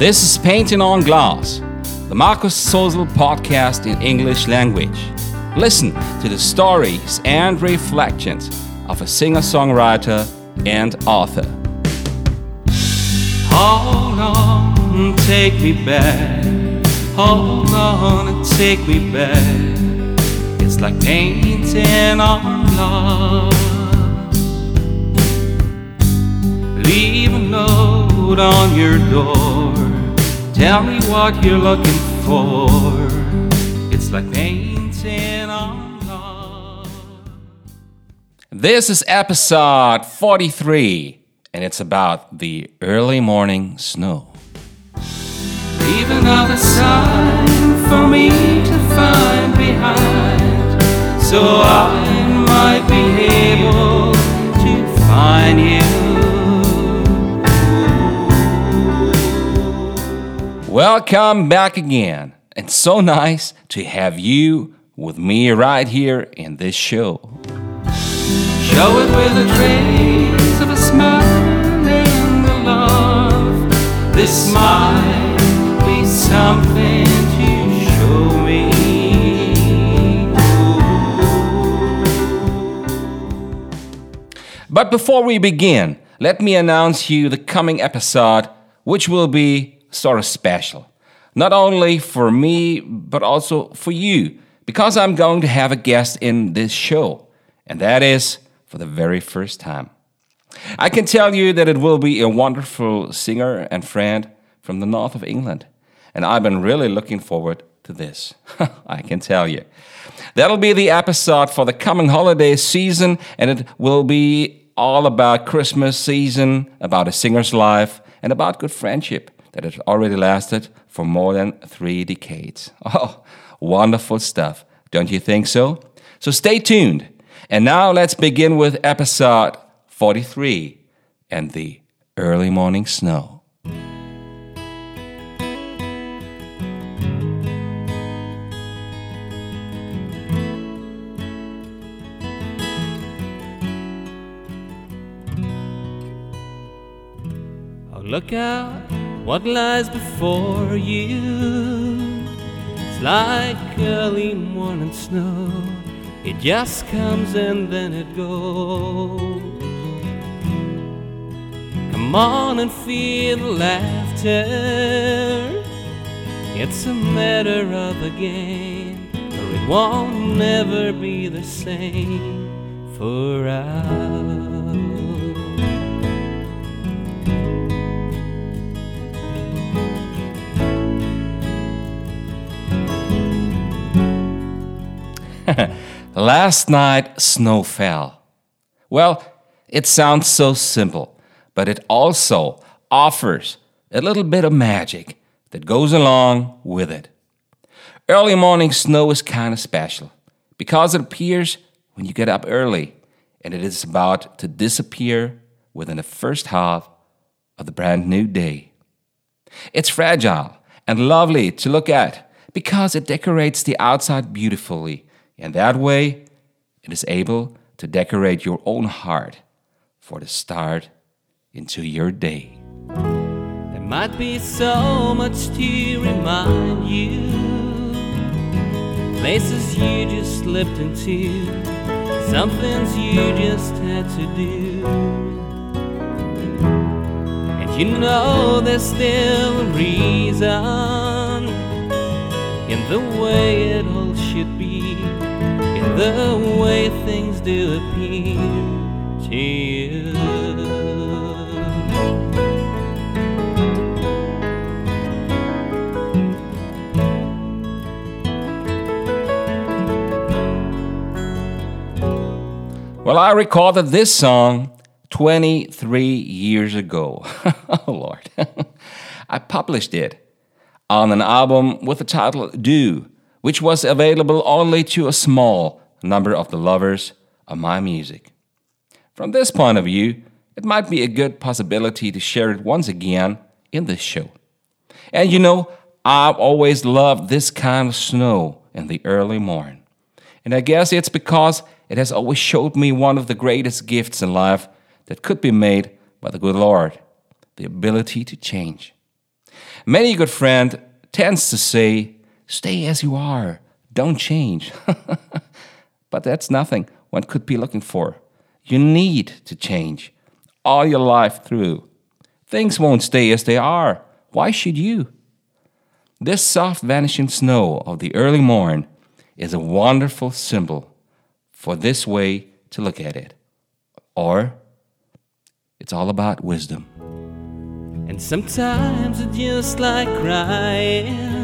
This is Painting on Glass, the Markus Sozel podcast in English language. Listen to the stories and reflections of a singer songwriter and author. Hold on, take me back. Hold on take me back. It's like painting on glass. Leave a note on your door. Tell me what you're looking for. It's like painting on glass. This is episode 43, and it's about the early morning snow. Leave another sign for me to find behind, so I might be able to find you. Welcome back again. It's so nice to have you with me right here in this show. Show it with a trace of a smile and a love. This might be something to show me. But before we begin, let me announce you the coming episode, which will be sort of special. Not only for me, but also for you, because I'm going to have a guest in this show, and that is for the very first time. I can tell you that it will be a wonderful singer and friend from the north of England, and I've been really looking forward to this. I can tell you. That'll be the episode for the coming holiday season, and it will be all about Christmas season, about a singer's life, and about good friendship that has already lasted for more than three decades. Oh, wonderful stuff, don't you think so? So stay tuned. And now let's begin with episode 43 and the early morning snow. Look out, what lies before you. It's like early morning snow. It just comes and then it goes. Come on and feel the laughter. It's a matter of a game, or it won't never be the same for us. Last night snow fell. Well, it sounds so simple, but it also offers a little bit of magic that goes along with it. Early morning snow is kind of special because it appears when you get up early and it is about to disappear within the first half of the brand new day. It's fragile and lovely to look at because it decorates the outside beautifully and that way, it is able to decorate your own heart for the start into your day. There might be so much to remind you, places you just slipped into, some things you just had to do. And you know there's still a reason in the way it all should be the way things do appear to you. Well, I recorded this song 23 years ago. oh, Lord. I published it on an album with the title Do which was available only to a small number of the lovers of my music. From this point of view, it might be a good possibility to share it once again in this show. And you know, I've always loved this kind of snow in the early morning. And I guess it's because it has always showed me one of the greatest gifts in life that could be made by the good Lord the ability to change. Many good friend tends to say, "Stay as you are, don't change." but that's nothing one could be looking for. You need to change all your life through. Things won't stay as they are. Why should you? This soft vanishing snow of the early morn is a wonderful symbol for this way to look at it. Or it's all about wisdom. And sometimes it's just like crying,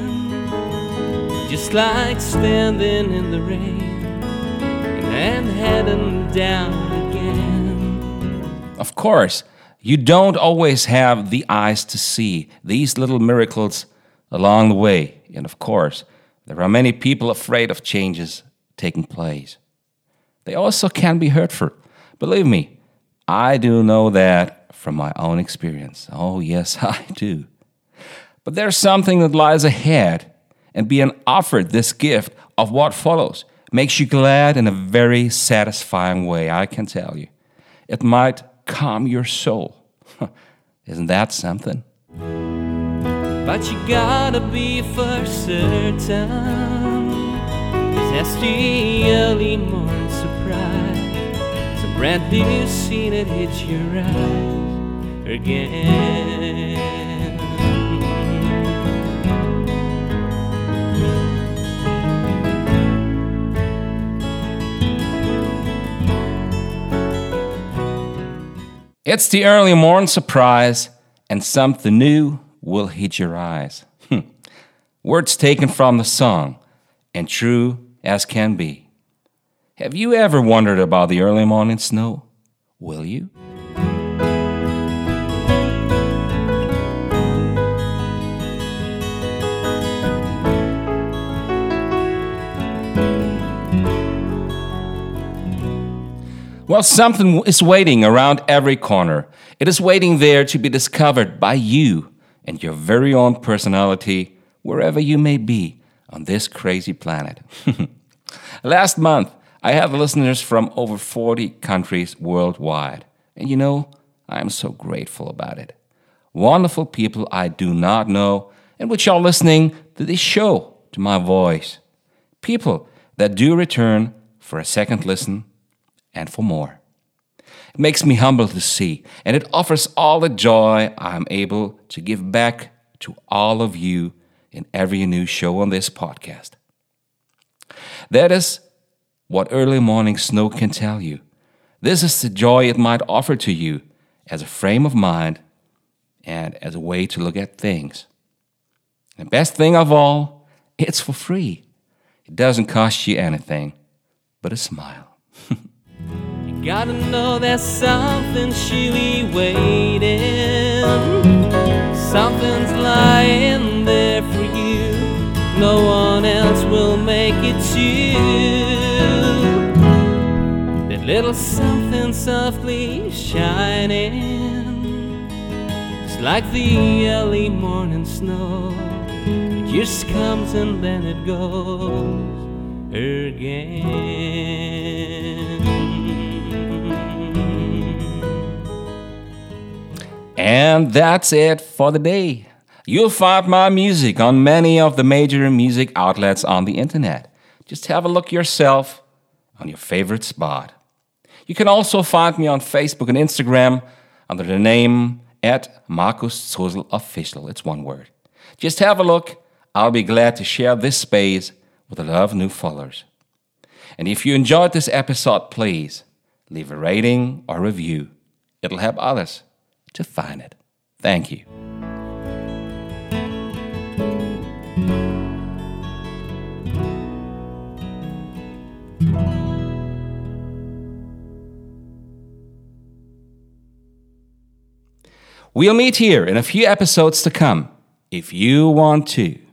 just like standing in the rain and heading down again. Of course, you don't always have the eyes to see these little miracles along the way. And of course, there are many people afraid of changes taking place. They also can be hurtful. Believe me, I do know that from my own experience. Oh, yes, I do. But there's something that lies ahead, and being offered this gift of what follows makes you glad in a very satisfying way, I can tell you. It might calm your soul. Isn't that something? But you gotta be for certain. That's the early morning surprise. Some brand new scene that hits your eyes again. It's the early morning surprise, and something new will hit your eyes. Hmm. Words taken from the song, and true as can be. Have you ever wondered about the early morning snow? Will you? Well, something is waiting around every corner. It is waiting there to be discovered by you and your very own personality, wherever you may be on this crazy planet. Last month, I had listeners from over 40 countries worldwide. And you know, I am so grateful about it. Wonderful people I do not know and which are listening to this show, to my voice. People that do return for a second listen and for more. It makes me humble to see, and it offers all the joy I'm able to give back to all of you in every new show on this podcast. That is what early morning snow can tell you. This is the joy it might offer to you as a frame of mind and as a way to look at things. The best thing of all, it's for free. It doesn't cost you anything but a smile. Gotta know there's something surely waiting. Something's lying there for you. No one else will make it to. That little something softly shining. It's like the early morning snow. It just comes and then it goes again. And that's it for the day. You'll find my music on many of the major music outlets on the internet. Just have a look yourself on your favorite spot. You can also find me on Facebook and Instagram under the name at Markus Zursel Official. It's one word. Just have a look. I'll be glad to share this space with a lot of new followers. And if you enjoyed this episode, please leave a rating or review. It'll help others to find it. Thank you. We'll meet here in a few episodes to come if you want to.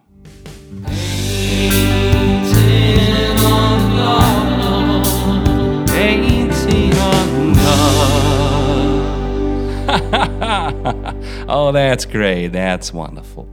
That's great. That's wonderful.